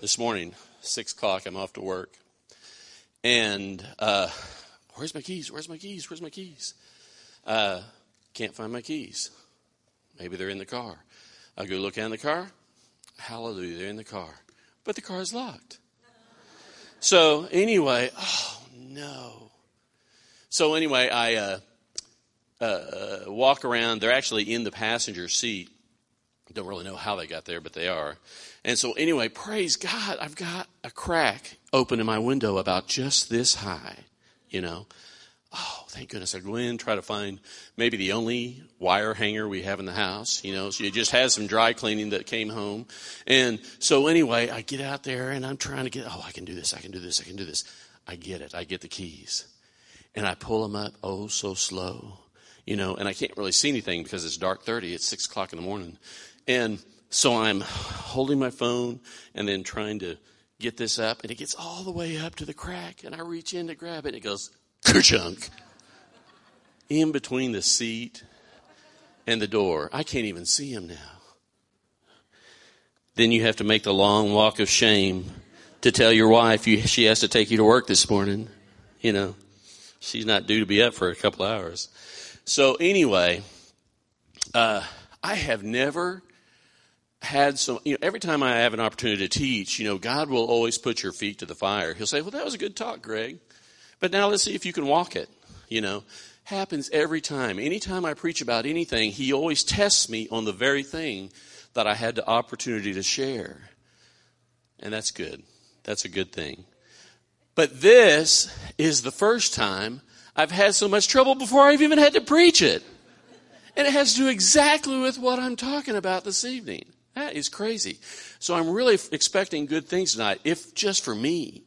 this morning, six o'clock. I'm off to work, and uh, where's my keys? Where's my keys? Where's my keys? Uh, can't find my keys. Maybe they're in the car. I go look in the car. Hallelujah, they're in the car, but the car is locked. So anyway, oh no. So anyway, I uh, uh, walk around. They're actually in the passenger seat. Don't really know how they got there, but they are. And so anyway, praise God, I've got a crack open in my window about just this high, you know. Oh, thank goodness. I go in, try to find maybe the only wire hanger we have in the house, you know, so you just had some dry cleaning that came home. And so anyway, I get out there and I'm trying to get, oh, I can do this, I can do this, I can do this. I get it. I get the keys. And I pull them up, oh, so slow, you know, and I can't really see anything because it's dark 30. It's six o'clock in the morning. And so I'm holding my phone and then trying to get this up, and it gets all the way up to the crack, and I reach in to grab it, and it goes kerchunk in between the seat and the door. I can't even see him now. Then you have to make the long walk of shame to tell your wife you, she has to take you to work this morning. You know, she's not due to be up for a couple hours. So anyway, uh, I have never had some, you know, every time I have an opportunity to teach, you know, God will always put your feet to the fire. He'll say, well, that was a good talk, Greg. But now let's see if you can walk it, you know. Happens every time. Anytime I preach about anything, he always tests me on the very thing that I had the opportunity to share. And that's good. That's a good thing. But this is the first time I've had so much trouble before I've even had to preach it. And it has to do exactly with what I'm talking about this evening. That is crazy. So I'm really expecting good things tonight, if just for me.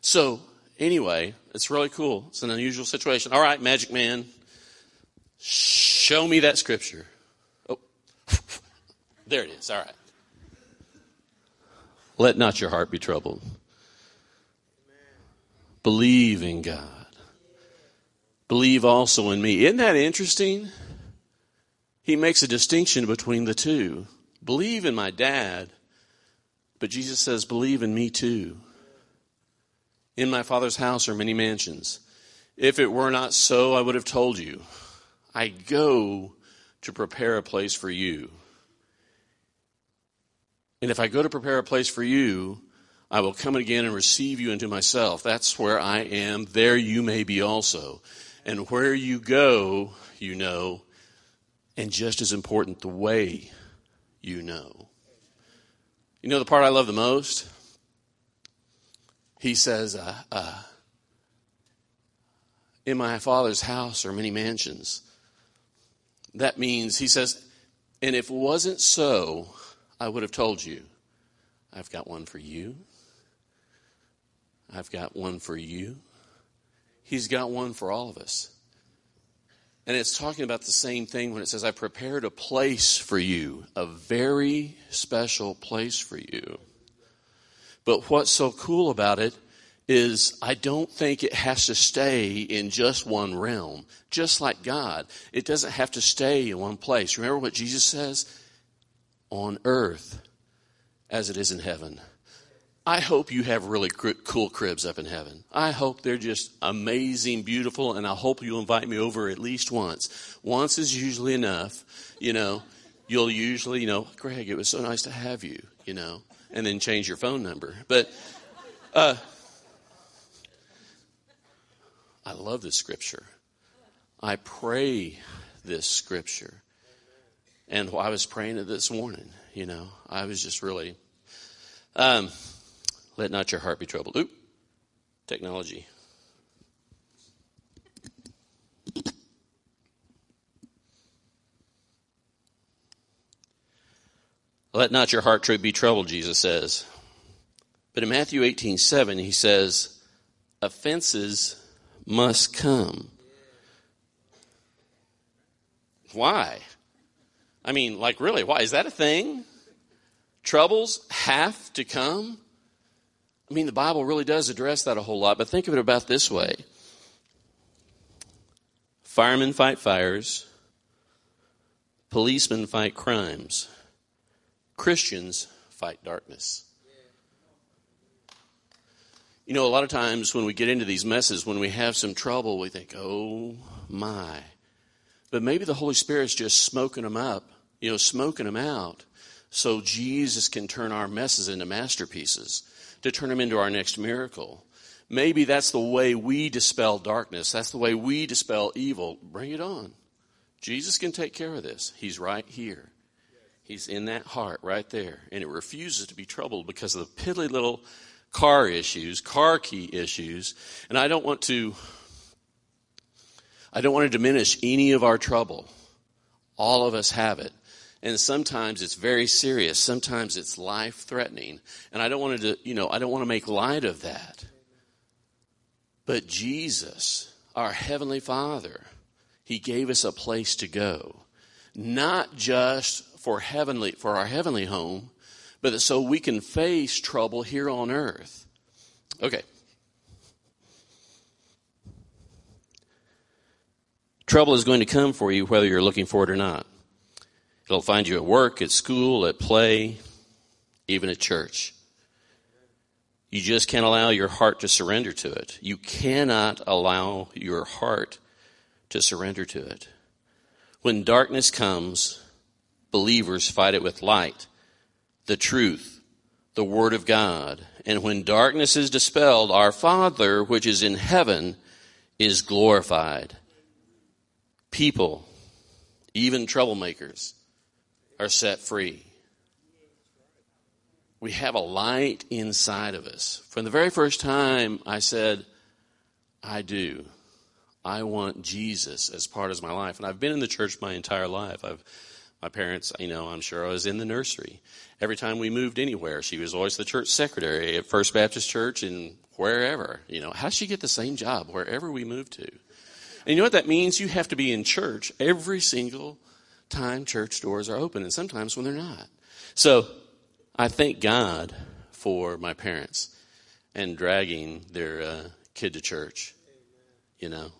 So anyway, it's really cool. It's an unusual situation. All right, Magic Man, show me that scripture. Oh, there it is. All right. Let not your heart be troubled. Believe in God. Believe also in me. Isn't that interesting? He makes a distinction between the two believe in my dad, but Jesus says, believe in me too. In my father's house are many mansions. If it were not so, I would have told you. I go to prepare a place for you. And if I go to prepare a place for you, I will come again and receive you into myself. That's where I am. There you may be also. And where you go, you know, and just as important, the way you know. You know the part I love the most? He says, uh, uh, In my father's house are many mansions. That means, he says, and if it wasn't so, I would have told you. I've got one for you. I've got one for you. He's got one for all of us. And it's talking about the same thing when it says, I prepared a place for you, a very special place for you. But what's so cool about it is I don't think it has to stay in just one realm. Just like God, it doesn't have to stay in one place. Remember what Jesus says? On earth as it is in heaven. I hope you have really cool cribs up in heaven. I hope they're just amazing, beautiful, and I hope you invite me over at least once. Once is usually enough, you know. You'll usually, you know, Greg, it was so nice to have you, you know, and then change your phone number. But uh, I love this scripture. I pray this scripture. And I was praying it this morning, you know, I was just really. Um, let not your heart be troubled. Oop, technology. Let not your heart be troubled, Jesus says. But in Matthew 18 7, he says, offenses must come. Why? I mean, like, really, why? Is that a thing? Troubles have to come? I mean, the Bible really does address that a whole lot, but think of it about this way firemen fight fires, policemen fight crimes, Christians fight darkness. You know, a lot of times when we get into these messes, when we have some trouble, we think, oh my. But maybe the Holy Spirit's just smoking them up, you know, smoking them out so Jesus can turn our messes into masterpieces, to turn them into our next miracle. Maybe that's the way we dispel darkness. That's the way we dispel evil. Bring it on. Jesus can take care of this. He's right here. He's in that heart right there. And it refuses to be troubled because of the piddly little car issues, car key issues. And I don't want to I don't want to diminish any of our trouble. All of us have it. And sometimes it's very serious. Sometimes it's life threatening. And I don't want to, you know, I don't want to make light of that. But Jesus, our Heavenly Father, He gave us a place to go. Not just for heavenly, for our heavenly home, but so we can face trouble here on earth. Okay. Trouble is going to come for you whether you're looking for it or not. It'll find you at work, at school, at play, even at church. You just can't allow your heart to surrender to it. You cannot allow your heart to surrender to it. When darkness comes, believers fight it with light, the truth, the Word of God. And when darkness is dispelled, our Father, which is in heaven, is glorified people, even troublemakers, are set free. We have a light inside of us. From the very first time I said, I do. I want Jesus as part of my life. And I've been in the church my entire life. I've, my parents, you know, I'm sure I was in the nursery. Every time we moved anywhere, she was always the church secretary at First Baptist Church and wherever. You know, how did she get the same job wherever we moved to? And you know what that means? You have to be in church every single time church doors are open, and sometimes when they're not. So I thank God for my parents and dragging their uh, kid to church. You know.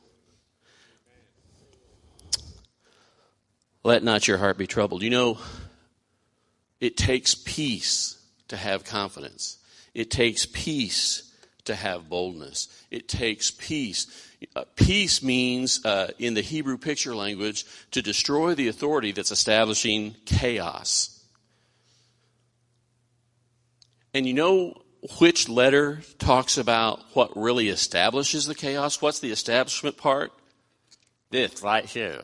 Let not your heart be troubled. You know, it takes peace to have confidence. It takes peace to have boldness. It takes peace. Uh, peace means, uh, in the Hebrew picture language, to destroy the authority that's establishing chaos. And you know which letter talks about what really establishes the chaos? What's the establishment part? This right here.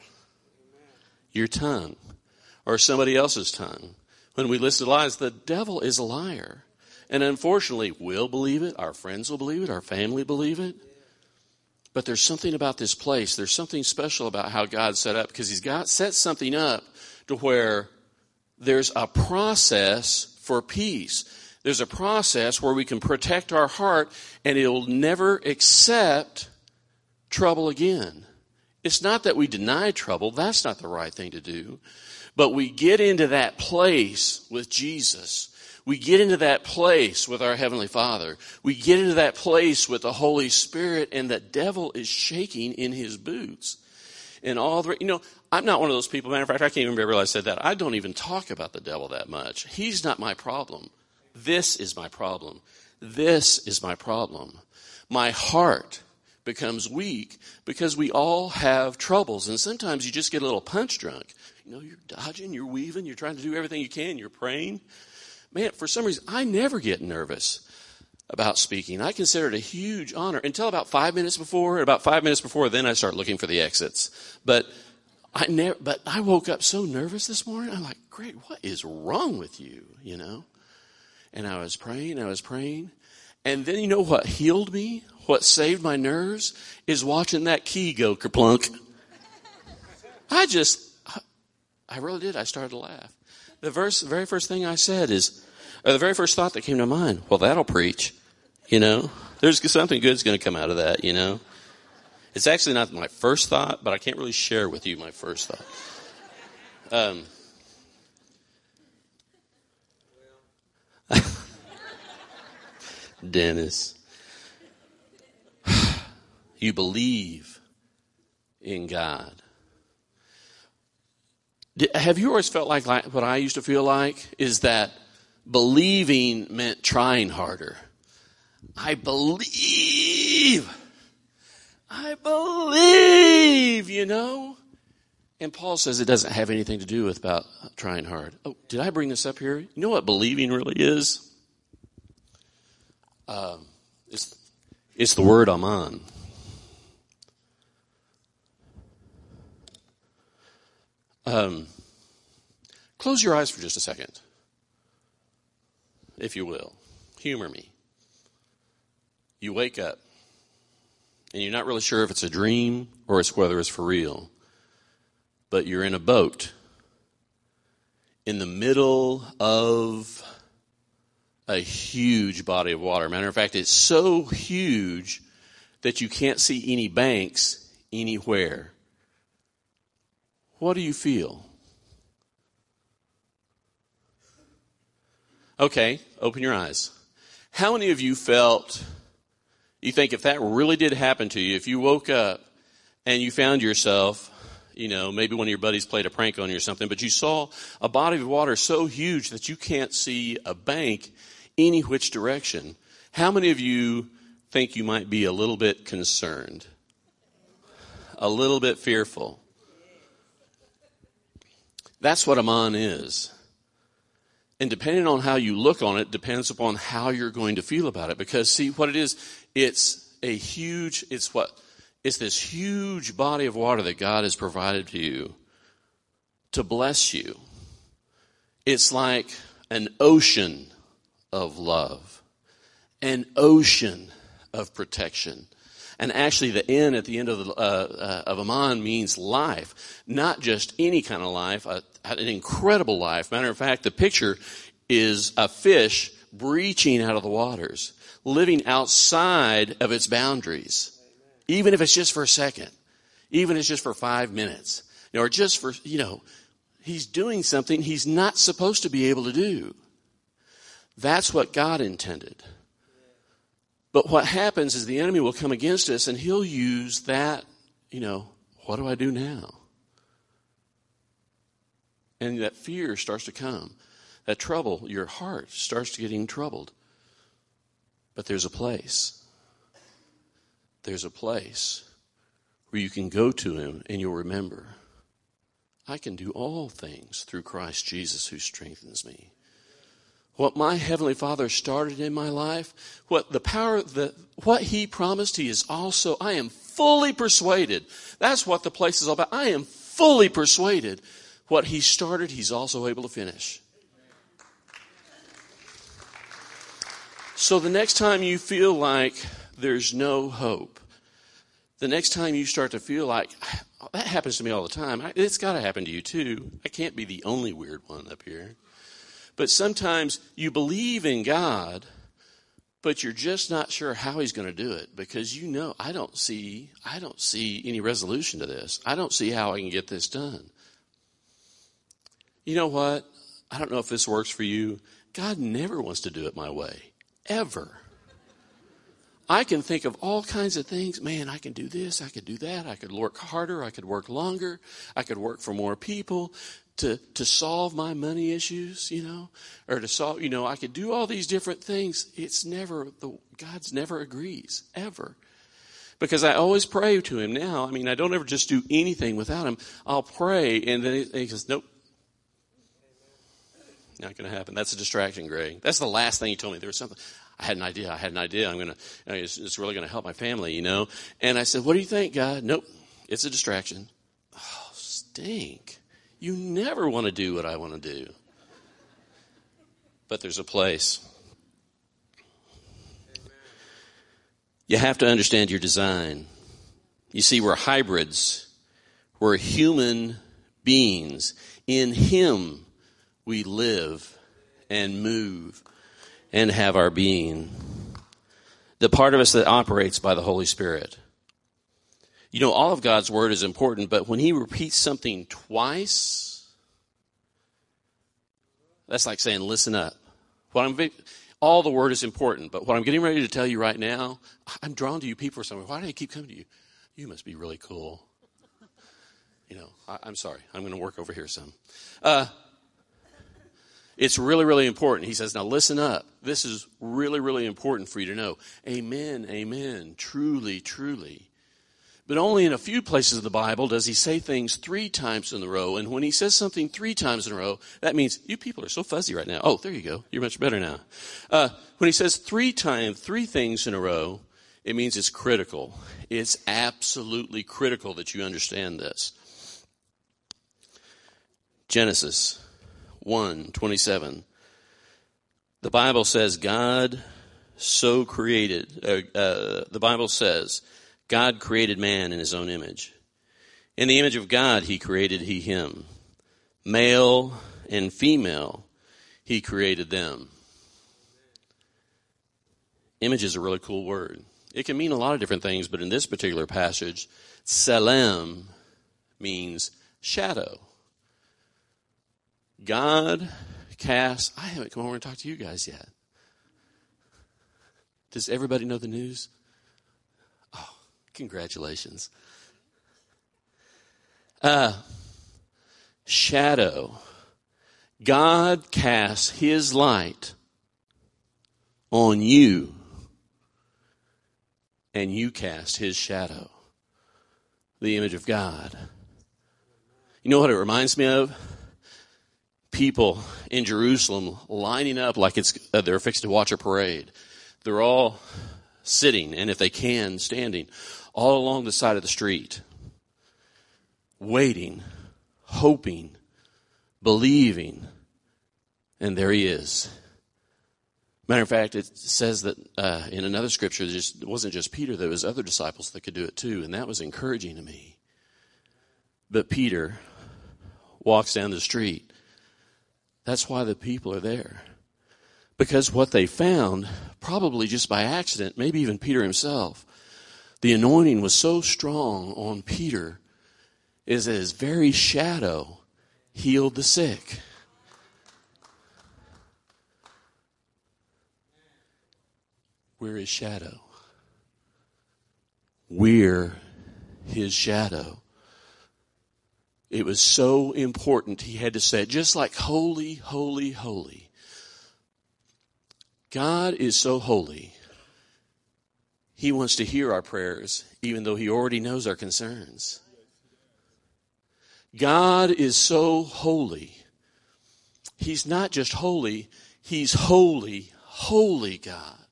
Your tongue. Or somebody else's tongue. When we listen to lies, the devil is a liar. And unfortunately, we'll believe it, our friends will believe it, our family believe it. But there's something about this place. There's something special about how God set up because He's got set something up to where there's a process for peace. There's a process where we can protect our heart and it'll never accept trouble again. It's not that we deny trouble. That's not the right thing to do. But we get into that place with Jesus we get into that place with our Heavenly Father. We get into that place with the Holy Spirit, and the devil is shaking in his boots. And all the, you know, I'm not one of those people. Matter of fact, I can't even remember I said that. I don't even talk about the devil that much. He's not my problem. This is my problem. This is my problem. My heart becomes weak because we all have troubles. And sometimes you just get a little punch drunk. You know, you're dodging, you're weaving, you're trying to do everything you can, you're praying man, for some reason, I never get nervous about speaking. I consider it a huge honor until about five minutes before. About five minutes before, then I start looking for the exits. But I never. But I woke up so nervous this morning. I'm like, great, what is wrong with you? You know. And I was praying. I was praying. And then you know what healed me? What saved my nerves is watching that key go kerplunk. I just, I really did. I started to laugh the verse, very first thing I said is, or the very first thought that came to mind, well, that'll preach. You know, there's something good's going to come out of that, you know. It's actually not my first thought, but I can't really share with you my first thought. Um, Dennis, you believe in God have you always felt like, like what I used to feel like is that believing meant trying harder? I believe. I believe, you know. And Paul says it doesn't have anything to do with about trying hard. Oh, did I bring this up here? You know what believing really is? Um, it's, it's the word aman. Um, close your eyes for just a second, if you will. Humor me. You wake up, and you're not really sure if it's a dream or it's whether it's for real but you're in a boat in the middle of a huge body of water. Matter of fact, it's so huge that you can't see any banks anywhere. What do you feel? Okay, open your eyes. How many of you felt, you think if that really did happen to you, if you woke up and you found yourself you know, maybe one of your buddies played a prank on you or something, but you saw a body of water so huge that you can't see a bank any which direction. How many of you think you might be a little bit concerned? A little bit fearful? That's what Aman is. And depending on how you look on it, depends upon how you're going to feel about it. Because see, what it is, it's a huge, it's what? It's this huge body of water that God has provided to you to bless you. It's like an ocean of love, an ocean of protection. And actually, the N at the end of, the, uh, uh, of Aman means life, not just any kind of life, an incredible life. Matter of fact, the picture is a fish breaching out of the waters, living outside of its boundaries even if it's just for a second, even if it's just for five minutes, or just for, you know, he's doing something he's not supposed to be able to do. That's what God intended. But what happens is the enemy will come against us and he'll use that, you know, what do I do now? And that fear starts to come. That trouble, your heart starts to getting troubled. But there's a place there's a place where you can go to him and you'll remember, I can do all things through Christ Jesus who strengthens me. What my heavenly Father started in my life, what the power, the, what he promised, he is also, I am fully persuaded. That's what the place is all about. I am fully persuaded what he started, he's also able to finish. So the next time you feel like there's no hope. The next time you start to feel like, that happens to me all the time, it's got to happen to you too. I can't be the only weird one up here. But sometimes you believe in God, but you're just not sure how he's going to do it because you know I don't see I don't see any resolution to this. I don't see how I can get this done. You know what? I don't know if this works for you. God never wants to do it my way. Ever. I can think of all kinds of things. Man, I can do this, I could do that, I could work harder, I could work longer, I could work for more people to, to solve my money issues, you know, or to solve, you know, I could do all these different things. It's never, the, God's never agrees, ever. Because I always pray to Him now. I mean, I don't ever just do anything without Him. I'll pray, and then He says, nope. Not going to happen. That's a distraction, Greg. That's the last thing He told me. There was something. I had an idea. I had an idea. I'm going to, it's, it's really going to help my family, you know? And I said, what do you think, God? Nope. It's a distraction. Oh, stink. You never want to do what I want to do. But there's a place. You have to understand your design. You see, we're hybrids. We're human beings. In Him, we live and move and have our being. The part of us that operates by the Holy Spirit. You know, all of God's Word is important, but when He repeats something twice, that's like saying, listen up. What I'm, all the Word is important, but what I'm getting ready to tell you right now, I'm drawn to you people for something. Why do they keep coming to you? You must be really cool. You know, I, am sorry. I'm going to work over here some. Uh, It's really, really important. He says, now listen up. This is really, really important for you to know. Amen, amen. Truly, truly. But only in a few places of the Bible does he say things three times in a row. And when he says something three times in a row, that means you people are so fuzzy right now. Oh, there you go. You're much better now. Uh, when he says three times, three things in a row, it means it's critical. It's absolutely critical that you understand this. Genesis 1 27. The Bible says God so created, uh, uh, the Bible says, God created man in his own image. In the image of God, he created he him. Male and female, he created them. Image is a really cool word. It can mean a lot of different things, but in this particular passage, Tselem means shadow. God casts. I haven't come over and talked to you guys yet. Does everybody know the news? Oh, congratulations. Uh, shadow. God casts his light on you, and you cast his shadow, the image of God. You know what it reminds me of? People in Jerusalem lining up like it's uh, they're fixed to watch a parade. They're all sitting, and if they can, standing all along the side of the street, waiting, hoping, believing, and there he is. Matter of fact, it says that uh, in another scripture, just, it wasn't just Peter, there was other disciples that could do it too, and that was encouraging to me. But Peter walks down the street. That's why the people are there. Because what they found, probably just by accident, maybe even Peter himself, the anointing was so strong on Peter is that his very shadow healed the sick. We're his shadow. We're his shadow. It was so important he had to say it, just like holy, holy, holy. God is so holy he wants to hear our prayers, even though He already knows our concerns. God is so holy. He's not just holy, He's holy, holy God.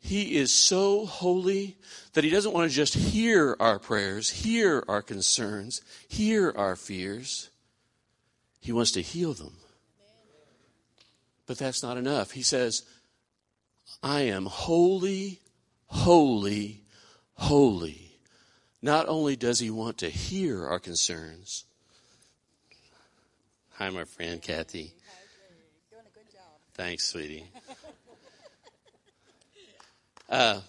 He is so holy that He doesn't want to just hear our prayers, hear our concerns, hear our fears. He wants to heal them. But that's not enough. He says, I am holy, holy, holy. Not only does he want to hear our concerns. Hi, my friend Kathy. Doing a good job. Thanks, sweetie. Uh,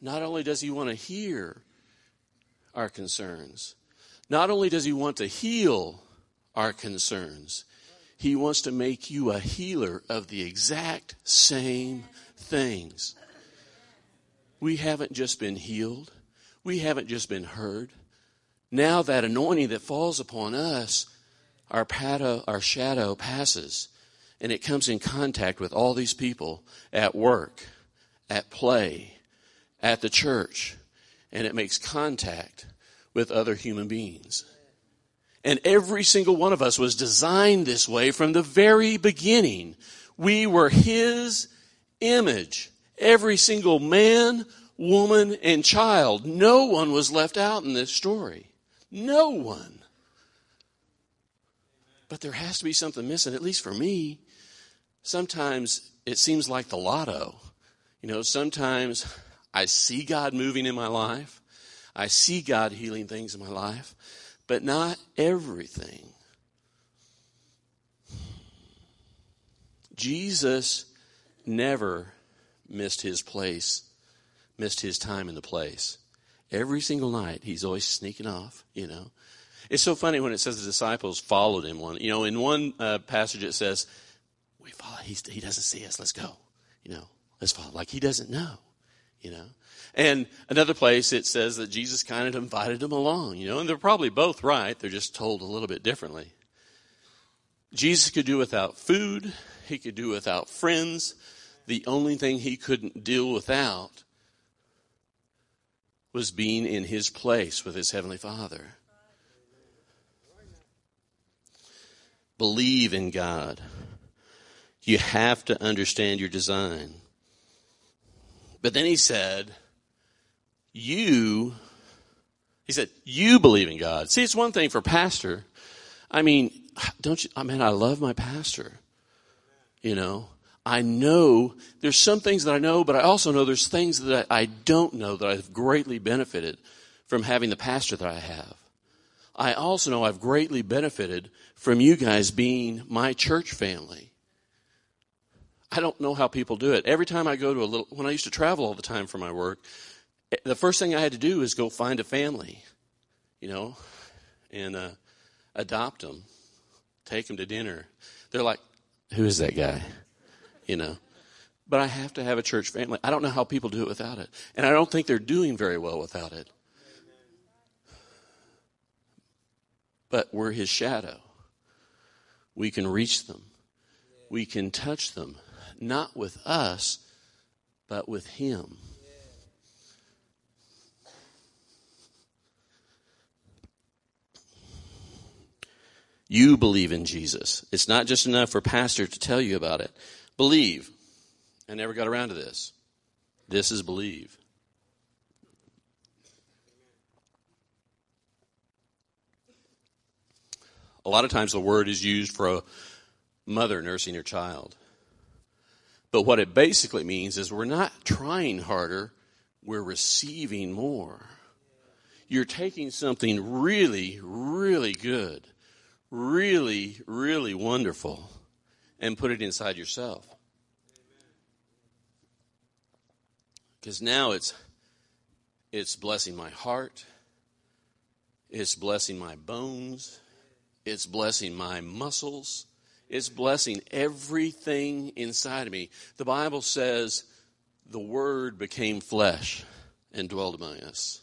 not only does he want to hear our concerns, not only does he want to heal our concerns, he wants to make you a healer of the exact same things. We haven't just been healed, we haven't just been heard. Now that anointing that falls upon us, our, our shadow passes and it comes in contact with all these people at work, at play, at the church, and it makes contact with other human beings. And every single one of us was designed this way from the very beginning. We were His image. Every single man, woman, and child. No one was left out in this story. No one. But there has to be something missing, at least for me. Sometimes it seems like the lotto. You know, sometimes I see God moving in my life. I see God healing things in my life, but not everything. Jesus never missed his place, missed his time in the place. Every single night, he's always sneaking off, you know. It's so funny when it says the disciples followed him. One, you know, in one uh, passage it says, "We follow. He's, he doesn't see us. Let's go. You know, let's follow." Like he doesn't know. You know. And another place it says that Jesus kind of invited them along. You know, and they're probably both right. They're just told a little bit differently. Jesus could do without food, he could do without friends. The only thing he couldn't deal without was being in his place with his heavenly Father. Believe in God. You have to understand your design. But then he said, You, he said, you believe in God. See, it's one thing for pastor. I mean, don't you, I mean, I love my pastor. You know, I know there's some things that I know, but I also know there's things that I don't know that I've greatly benefited from having the pastor that I have. I also know I've greatly benefited from you guys being my church family. I don't know how people do it. Every time I go to a little, when I used to travel all the time for my work, the first thing I had to do is go find a family, you know, and uh, adopt them, take them to dinner. They're like, who is that guy? You know. But I have to have a church family. I don't know how people do it without it. And I don't think they're doing very well without it. But we're his shadow. We can reach them. We can touch them. Not with us, but with him. You believe in Jesus. It's not just enough for pastor to tell you about it. Believe. I never got around to this. This is believe. A lot of times the word is used for a mother nursing her child. But what it basically means is we're not trying harder, we're receiving more. You're taking something really, really good really, really wonderful and put it inside yourself. Because now it's it's blessing my heart, it's blessing my bones, it's blessing my muscles, it's blessing everything inside of me. The Bible says the word became flesh and dwelled among us.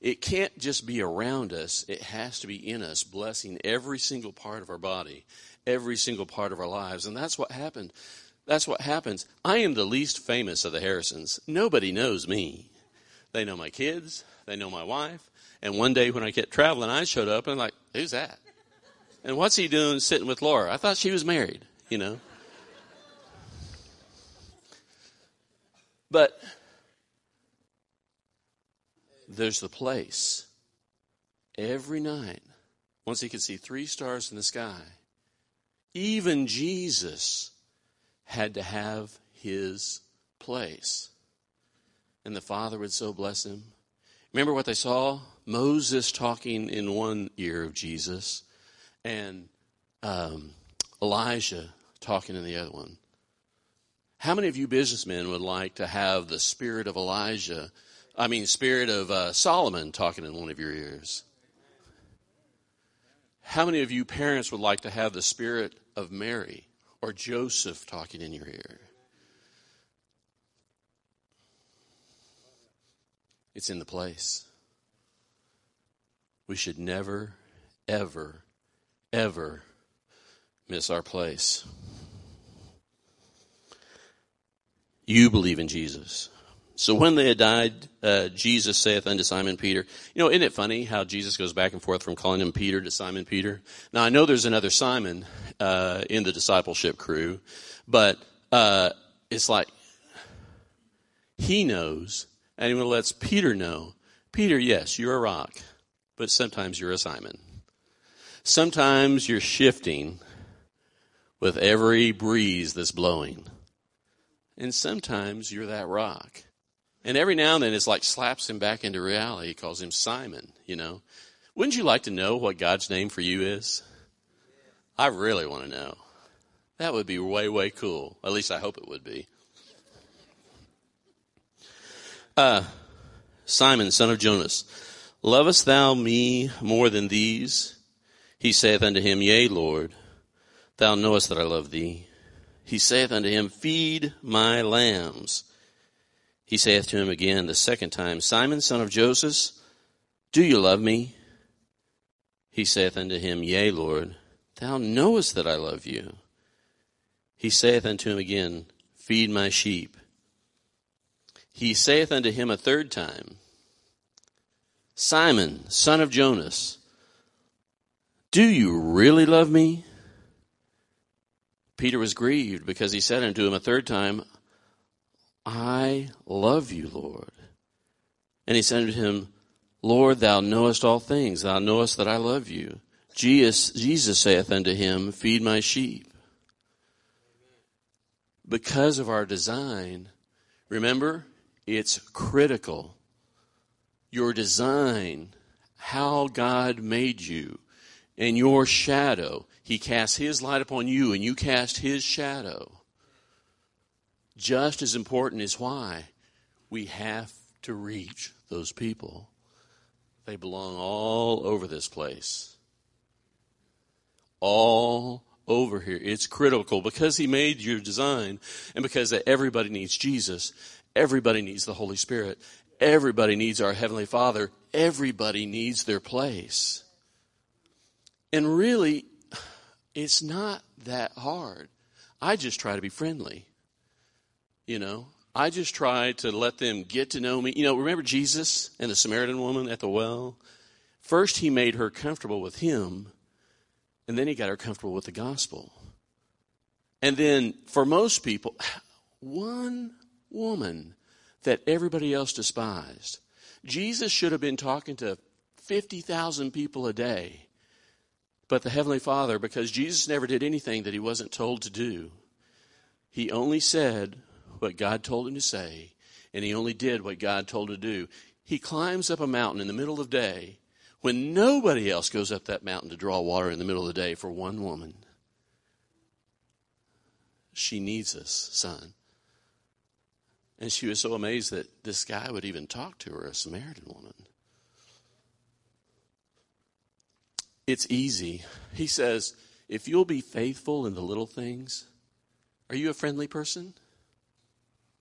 It can't just be around us, it has to be in us, blessing every single part of our body, every single part of our lives. And that's what happened. That's what happens. I am the least famous of the Harrisons. Nobody knows me. They know my kids, they know my wife. And one day when I get traveling, I showed up and like, who's that? And what's he doing sitting with Laura? I thought she was married, you know. But there's the place every night, once he could see three stars in the sky, even Jesus had to have his place. And the Father would so bless him. Remember what they saw? Moses talking in one ear of Jesus and um, Elijah talking in the other one. How many of you businessmen would like to have the spirit of Elijah I mean, spirit of uh, Solomon talking in one of your ears. How many of you parents would like to have the spirit of Mary or Joseph talking in your ear? It's in the place. We should never, ever, ever miss our place. You believe in Jesus. So when they had died, uh, Jesus saith unto Simon Peter, you know, isn't it funny how Jesus goes back and forth from calling him Peter to Simon Peter? Now I know there's another Simon, uh, in the discipleship crew, but, uh, it's like, he knows, and he lets Peter know, Peter, yes, you're a rock, but sometimes you're a Simon. Sometimes you're shifting with every breeze that's blowing. And sometimes you're that rock. And every now and then it's like slaps him back into reality. He calls him Simon, you know. Wouldn't you like to know what God's name for you is? I really want to know. That would be way, way cool. At least I hope it would be. Uh, Simon, son of Jonas, lovest thou me more than these? He saith unto him, Yea, Lord, thou knowest that I love thee. He saith unto him, Feed my lambs. He saith to him again the second time, Simon, son of Joseph, do you love me? He saith unto him, Yea, Lord, thou knowest that I love you. He saith unto him again, Feed my sheep. He saith unto him a third time, Simon, son of Jonas, do you really love me? Peter was grieved because he said unto him a third time, I love you, Lord. And he said unto him, Lord, thou knowest all things. Thou knowest that I love you. Jesus, Jesus saith unto him, Feed my sheep. Because of our design, remember, it's critical. Your design, how God made you, and your shadow. He casts his light upon you, and you cast his shadow. Just as important is why we have to reach those people. They belong all over this place. All over here. It's critical because he made your design and because everybody needs Jesus. Everybody needs the Holy Spirit. Everybody needs our Heavenly Father. Everybody needs their place. And really, it's not that hard. I just try to be friendly. You know, I just try to let them get to know me. You know, remember Jesus and the Samaritan woman at the well? First, he made her comfortable with him, and then he got her comfortable with the gospel. And then, for most people, one woman that everybody else despised. Jesus should have been talking to 50,000 people a day. But the Heavenly Father, because Jesus never did anything that he wasn't told to do, he only said what God told him to say, and he only did what God told him to do. He climbs up a mountain in the middle of day when nobody else goes up that mountain to draw water in the middle of the day for one woman. She needs us, son. And she was so amazed that this guy would even talk to her, a Samaritan woman. It's easy. He says, if you'll be faithful in the little things, are you a friendly person?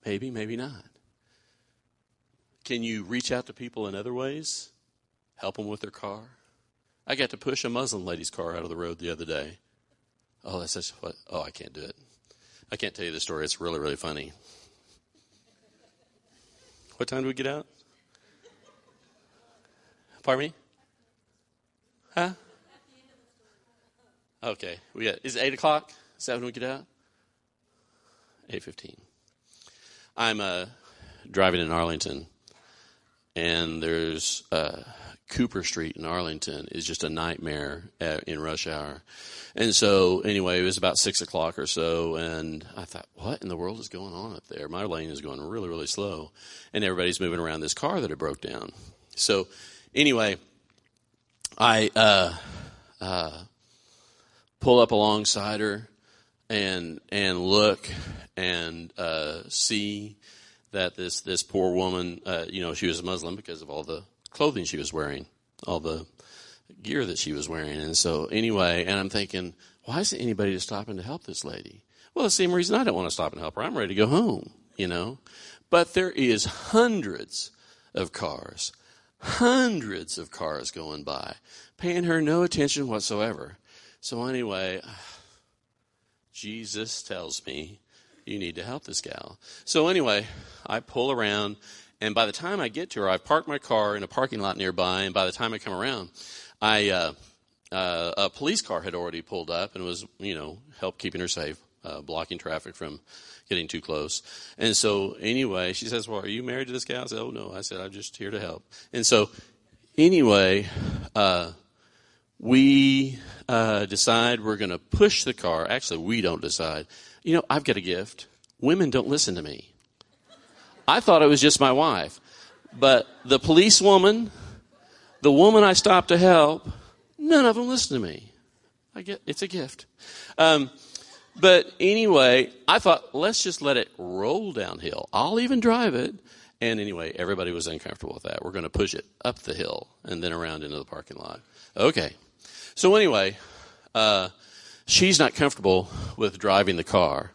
Maybe, maybe not. Can you reach out to people in other ways? Help them with their car? I got to push a Muslim lady's car out of the road the other day. Oh, that's what? Oh, I can't do it. I can't tell you the story. It's really, really funny. What time do we get out? Pardon me? Huh? Okay, we got. Is it eight o'clock? Is that when we get out? Eight fifteen. I'm uh, driving in Arlington, and there's uh, Cooper Street in Arlington is just a nightmare at, in rush hour. And so, anyway, it was about six o'clock or so, and I thought, what in the world is going on up there? My lane is going really, really slow, and everybody's moving around this car that had broke down. So, anyway, I uh, uh, pull up alongside her and and look and uh, see that this this poor woman, uh, you know, she was a Muslim because of all the clothing she was wearing, all the gear that she was wearing, and so anyway, and I'm thinking, why isn't anybody stopping to help this lady? Well, the same reason I don't want to stop and help her. I'm ready to go home, you know. But there is hundreds of cars, hundreds of cars going by, paying her no attention whatsoever. So anyway, Jesus tells me you need to help this gal. So anyway, I pull around, and by the time I get to her, I park my car in a parking lot nearby, and by the time I come around, I uh, uh, a police car had already pulled up and was, you know, help keeping her safe, uh, blocking traffic from getting too close. And so anyway, she says, "Well, are you married to this guy?" I said, "Oh no." I said, "I'm just here to help." And so anyway, uh, we uh, decide we're going to push the car. Actually, we don't decide. You know, I've got a gift. Women don't listen to me. I thought it was just my wife. But the policewoman, the woman I stopped to help, none of them listen to me. I get it's a gift. Um, but anyway, I thought let's just let it roll downhill. I'll even drive it. And anyway, everybody was uncomfortable with that. We're going to push it up the hill and then around into the parking lot. Okay. So anyway, uh, she's not comfortable with driving the car.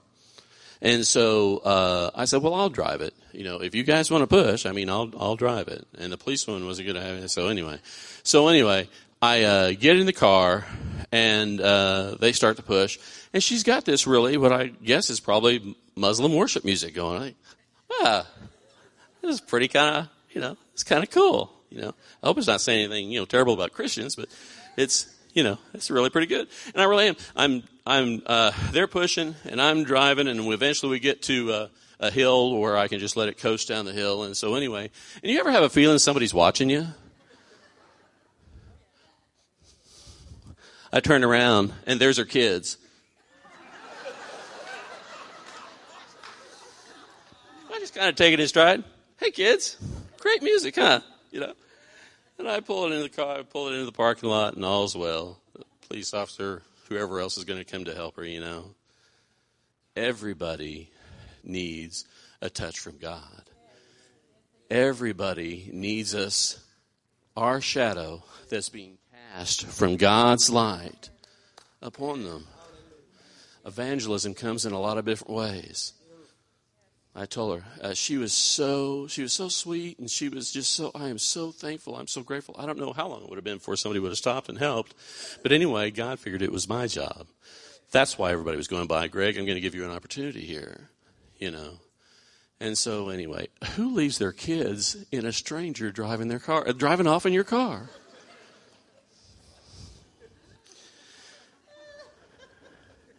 And so uh, I said, "Well, I'll drive it. You know, if you guys want to push, I mean, I'll I'll drive it." And the policeman was a good idea. So anyway, so anyway, I uh, get in the car and uh, they start to push. And she's got this really, what I guess is probably Muslim worship music going. I ah, this is pretty kind of, you know, it's kind of cool. You know, I hope it's not saying anything, you know, terrible about Christians, but it's, you know, it's really pretty good. And I really am. I'm, I'm, uh, they're pushing and I'm driving and eventually we get to, uh, a hill where I can just let it coast down the hill. And so anyway, and you ever have a feeling somebody's watching you? I turn around and there's her kids. I just kind of take it in stride. Hey kids, great music, huh? You know. And I pull it into the car, I pull it into the parking lot, and all's well. The police officer, whoever else is going to come to help her, you know. Everybody needs a touch from God. Everybody needs us, our shadow that's being cast from God's light upon them. Evangelism comes in a lot of different ways. I told her uh, she was so she was so sweet, and she was just so. I am so thankful. I'm so grateful. I don't know how long it would have been before somebody would have stopped and helped, but anyway, God figured it was my job. That's why everybody was going by. Greg, I'm going to give you an opportunity here, you know. And so anyway, who leaves their kids in a stranger driving their car, uh, driving off in your car?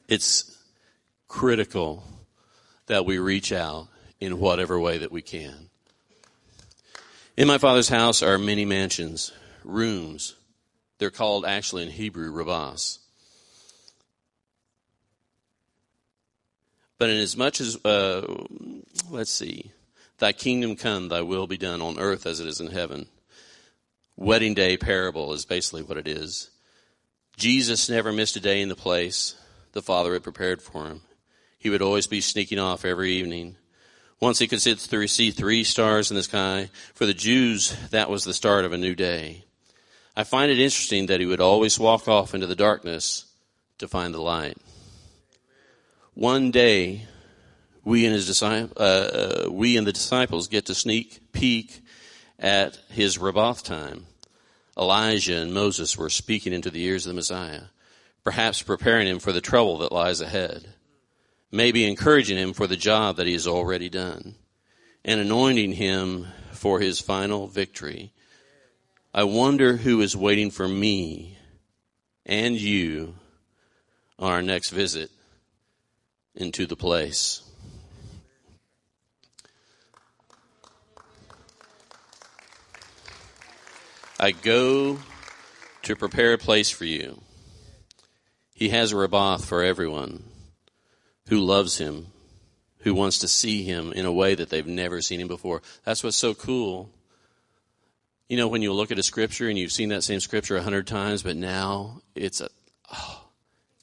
It's critical that we reach out in whatever way that we can. In my father's house are many mansions, rooms. They're called actually in Hebrew rabas. But inasmuch as, uh, let's see, thy kingdom come, thy will be done on earth as it is in heaven. Wedding day parable is basically what it is. Jesus never missed a day in the place the Father had prepared for him. He would always be sneaking off every evening. Once he could see three stars in the sky. For the Jews, that was the start of a new day. I find it interesting that he would always walk off into the darkness to find the light. One day, we and his uh, uh, we and the disciples get to sneak peek at his Rabbath time. Elijah and Moses were speaking into the ears of the Messiah, perhaps preparing him for the trouble that lies ahead maybe encouraging him for the job that he has already done and anointing him for his final victory. I wonder who is waiting for me and you on our next visit into the place. I go to prepare a place for you. He has a Rabbath for everyone who loves him, who wants to see him in a way that they've never seen him before. That's what's so cool. You know, when you look at a scripture and you've seen that same scripture a hundred times, but now it's a, oh,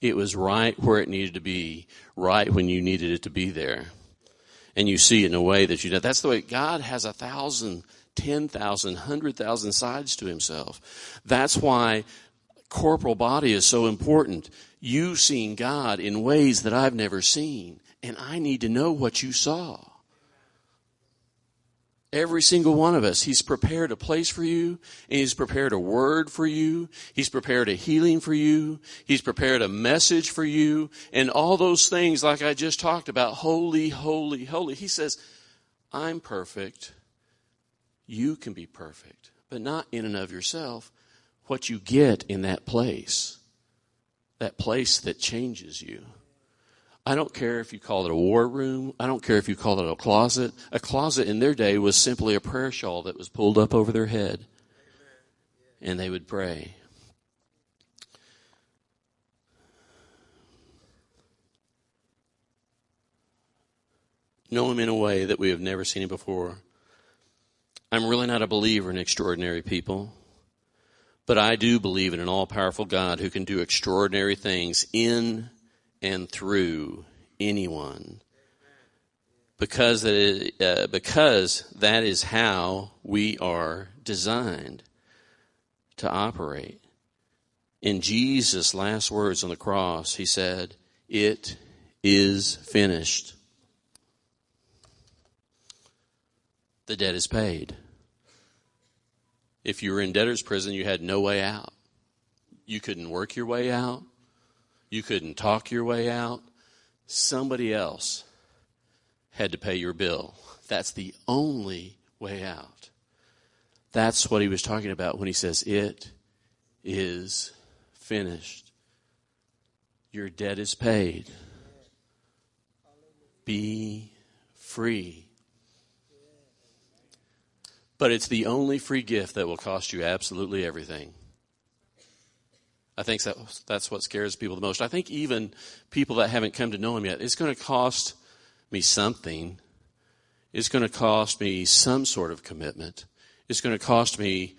it was right where it needed to be, right when you needed it to be there. And you see it in a way that you know. That's the way God has a thousand, ten thousand, hundred thousand sides to himself. That's why corporal body is so important you seeing God in ways that I've never seen, and I need to know what you saw. Every single one of us, He's prepared a place for you, and He's prepared a word for you. He's prepared a healing for you. He's prepared a message for you, and all those things, like I just talked about, holy, holy, holy. He says, I'm perfect. You can be perfect, but not in and of yourself. What you get in that place that place that changes you. I don't care if you call it a war room. I don't care if you call it a closet. A closet in their day was simply a prayer shawl that was pulled up over their head. And they would pray. Know him in a way that we have never seen him before. I'm really not a believer in extraordinary people. But I do believe in an all powerful God who can do extraordinary things in and through anyone. Because that, is, uh, because that is how we are designed to operate. In Jesus' last words on the cross, he said, It is finished. The debt is paid if you were in debtor's prison, you had no way out. You couldn't work your way out. You couldn't talk your way out. Somebody else had to pay your bill. That's the only way out. That's what he was talking about when he says, It is finished. Your debt is paid. Be free. But it's the only free gift that will cost you absolutely everything. I think that, that's what scares people the most. I think even people that haven't come to know Him yet, it's going to cost me something. It's going to cost me some sort of commitment. It's going to cost me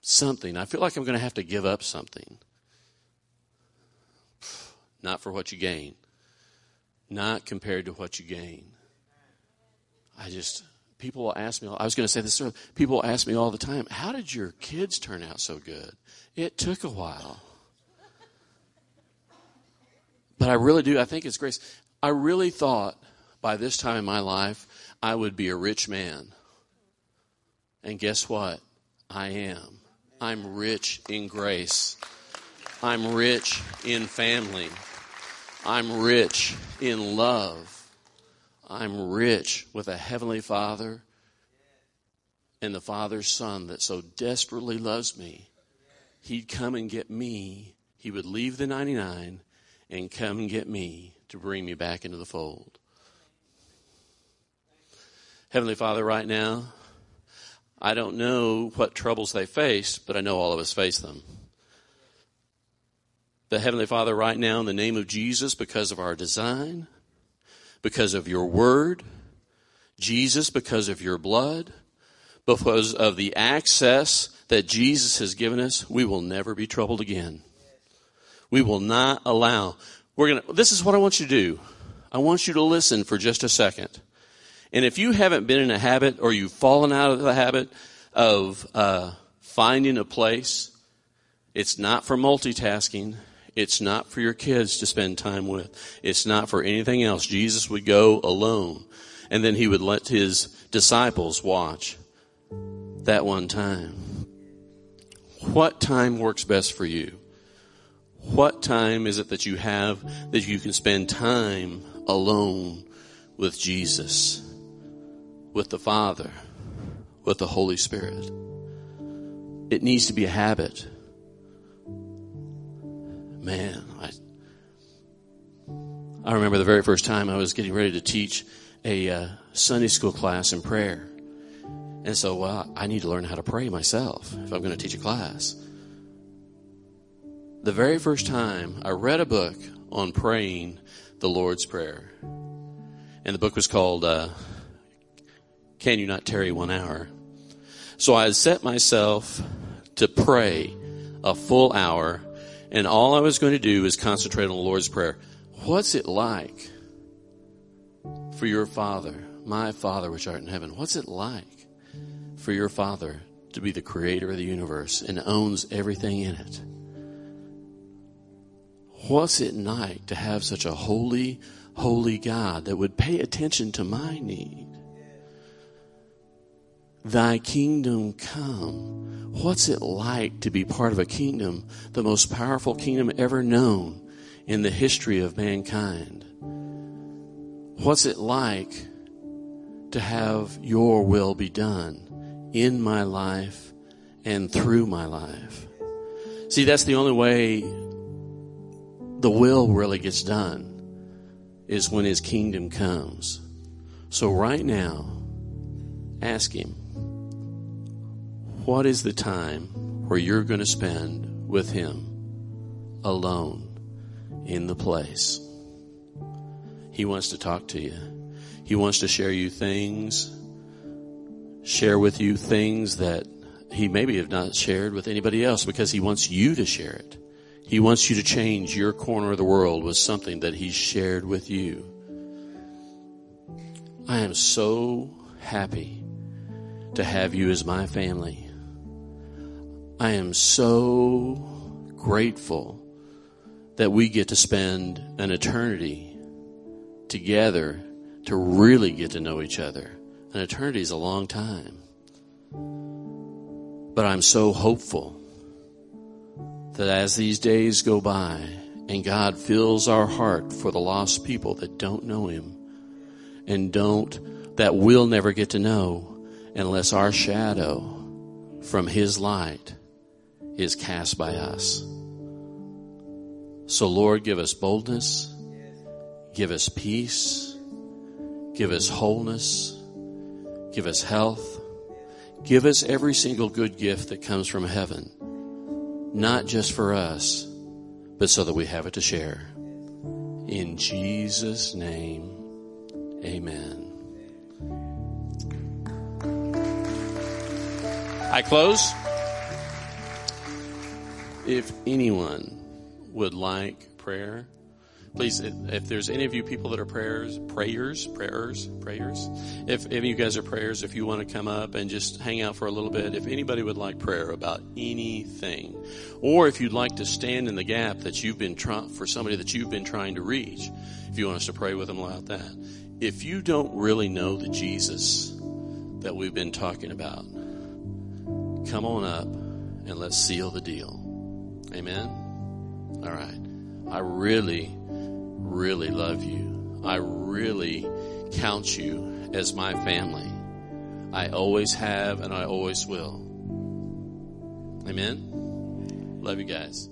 something. I feel like I'm going to have to give up something. Not for what you gain, not compared to what you gain. I just, people will ask me, I was going to say this people will ask me all the time, how did your kids turn out so good? It took a while. But I really do. I think it's grace. I really thought by this time in my life I would be a rich man. And guess what? I am. I'm rich in grace. I'm rich in family. I'm rich in love. I'm rich with a heavenly Father and the Father's Son that so desperately loves me. He'd come and get me. He would leave the 99 and come and get me to bring me back into the fold. Heavenly Father, right now, I don't know what troubles they faced, but I know all of us face them. The Heavenly Father, right now, in the name of Jesus, because of our design, because of your word, Jesus, because of your blood, because of the access that Jesus has given us, we will never be troubled again. We will not allow. We're going to, this is what I want you to do. I want you to listen for just a second. And if you haven't been in a habit or you've fallen out of the habit of uh, finding a place, it's not for multitasking. It's not for your kids to spend time with. It's not for anything else. Jesus would go alone and then he would let his disciples watch that one time. What time works best for you? What time is it that you have that you can spend time alone with Jesus, with the Father, with the Holy Spirit? It needs to be a habit. Man, I, I remember the very first time I was getting ready to teach a uh, Sunday school class in prayer. And so, well, I need to learn how to pray myself if I'm going to teach a class the very first time I read a book on praying the Lord's Prayer. And the book was called uh, Can You Not Tarry One Hour? So I set myself to pray a full hour, and all I was going to do is concentrate on the Lord's Prayer. What's it like for your Father, my Father which art in heaven? What's it like for your Father to be the creator of the universe and owns everything in it? What's it like to have such a holy, holy God that would pay attention to my need? Thy kingdom come. What's it like to be part of a kingdom, the most powerful kingdom ever known in the history of mankind? What's it like to have your will be done in my life and through my life? See, that's the only way the will really gets done is when his kingdom comes. So right now, ask him, what is the time where you're going to spend with him alone in the place? He wants to talk to you. He wants to share you things, share with you things that he maybe have not shared with anybody else because he wants you to share it. He wants you to change your corner of the world with something that He's shared with you. I am so happy to have you as my family. I am so grateful that we get to spend an eternity together to really get to know each other. An eternity is a long time. But I'm so hopeful that as these days go by and God fills our heart for the lost people that don't know Him and don't, that we'll never get to know unless our shadow from His light is cast by us. So Lord, give us boldness, give us peace, give us wholeness, give us health, give us every single good gift that comes from heaven, not just for us, but so that we have it to share. In Jesus' name, amen. I close. If anyone would like prayer, please, if there's any of you people that are prayers, prayers, prayers, prayers, if any of you guys are prayers, if you want to come up and just hang out for a little bit, if anybody would like prayer about anything, or if you'd like to stand in the gap that you've been for somebody that you've been trying to reach, if you want us to pray with them about that. If you don't really know the Jesus that we've been talking about, come on up and let's seal the deal. Amen? All right. I really, really love you. I really count you as my family. I always have and I always will. Amen? Love you guys.